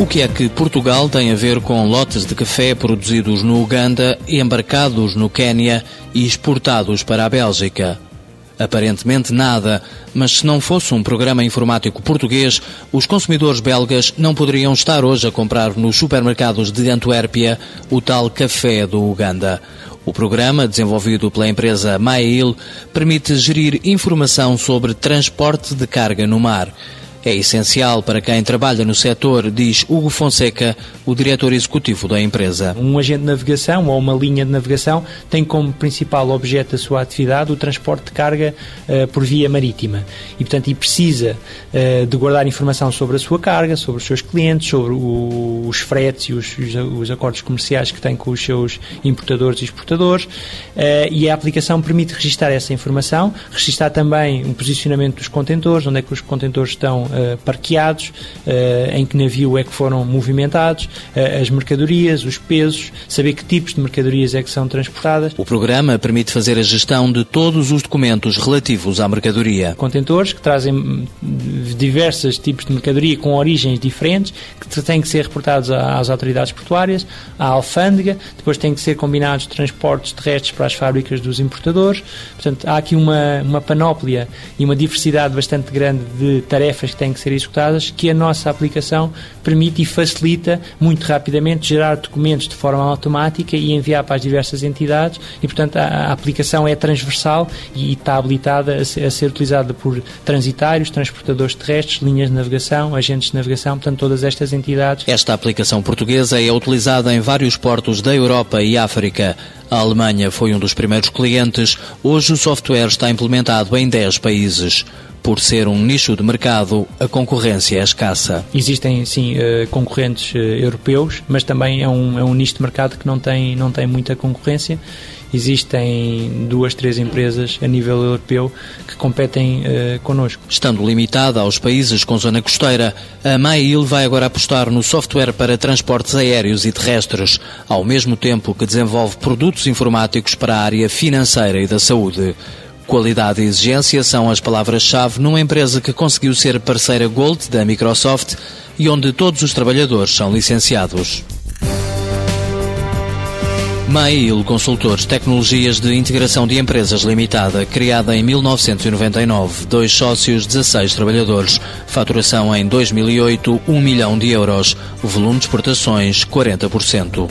O que é que Portugal tem a ver com lotes de café produzidos no Uganda, embarcados no Quênia e exportados para a Bélgica? Aparentemente nada, mas se não fosse um programa informático português, os consumidores belgas não poderiam estar hoje a comprar nos supermercados de Antuérpia o tal café do Uganda. O programa, desenvolvido pela empresa Mail, permite gerir informação sobre transporte de carga no mar é essencial para quem trabalha no setor, diz Hugo Fonseca, o diretor executivo da empresa. Um agente de navegação ou uma linha de navegação tem como principal objeto da sua atividade o transporte de carga uh, por via marítima e, portanto, e precisa uh, de guardar informação sobre a sua carga, sobre os seus clientes, sobre o, os fretes e os, os, acordos comerciais que tem com os seus importadores e exportadores uh, e a aplicação permite registrar essa informação, registrar também o posicionamento dos contentores, onde é que os contentores estão uh, parqueados, uh, em que navio é que foram movimentados, uh, as mercadorias, os pesos, saber que tipos de mercadorias é que são transportadas. O programa permite fazer a gestão de todos os documentos relativos à mercadoria. Contentores que trazem hum, diversos tipos de mercadoria com origens diferentes, que têm que ser reportados às autoridades portuárias, à alfândega, depois têm que ser combinados transportes terrestres para as fábricas dos importadores. Portanto, há aqui uma, uma panóplia e uma diversidade bastante grande de tarefas que têm que ser executadas, que a nossa aplicação permite e facilita muito rapidamente gerar documentos de forma automática e enviar para as diversas entidades e, portanto, a, a aplicação é transversal e está habilitada a ser, a ser utilizada por transitários, transportadores terrestres, linhas de navegação, agentes de navegação, portanto, todas estas entidades. Esta aplicação portuguesa é utilizada em vários portos da Europa e África. A Alemanha foi um dos primeiros clientes. Hoje o software está implementado em 10 países. Por ser um nicho de mercado, a concorrência é escassa. Existem, sim, eh, concorrentes eh, europeus, mas também é um, é um nicho de mercado que não tem, não tem muita concorrência existem duas, três empresas a nível europeu que competem uh, connosco. Estando limitada aos países com zona costeira, a Mail vai agora apostar no software para transportes aéreos e terrestres, ao mesmo tempo que desenvolve produtos informáticos para a área financeira e da saúde. Qualidade e exigência são as palavras-chave numa empresa que conseguiu ser parceira Gold da Microsoft e onde todos os trabalhadores são licenciados. Mail Consultores Tecnologias de Integração de Empresas Limitada, criada em 1999, dois sócios, 16 trabalhadores, faturação em 2008, 1 milhão de euros, volume de exportações 40%.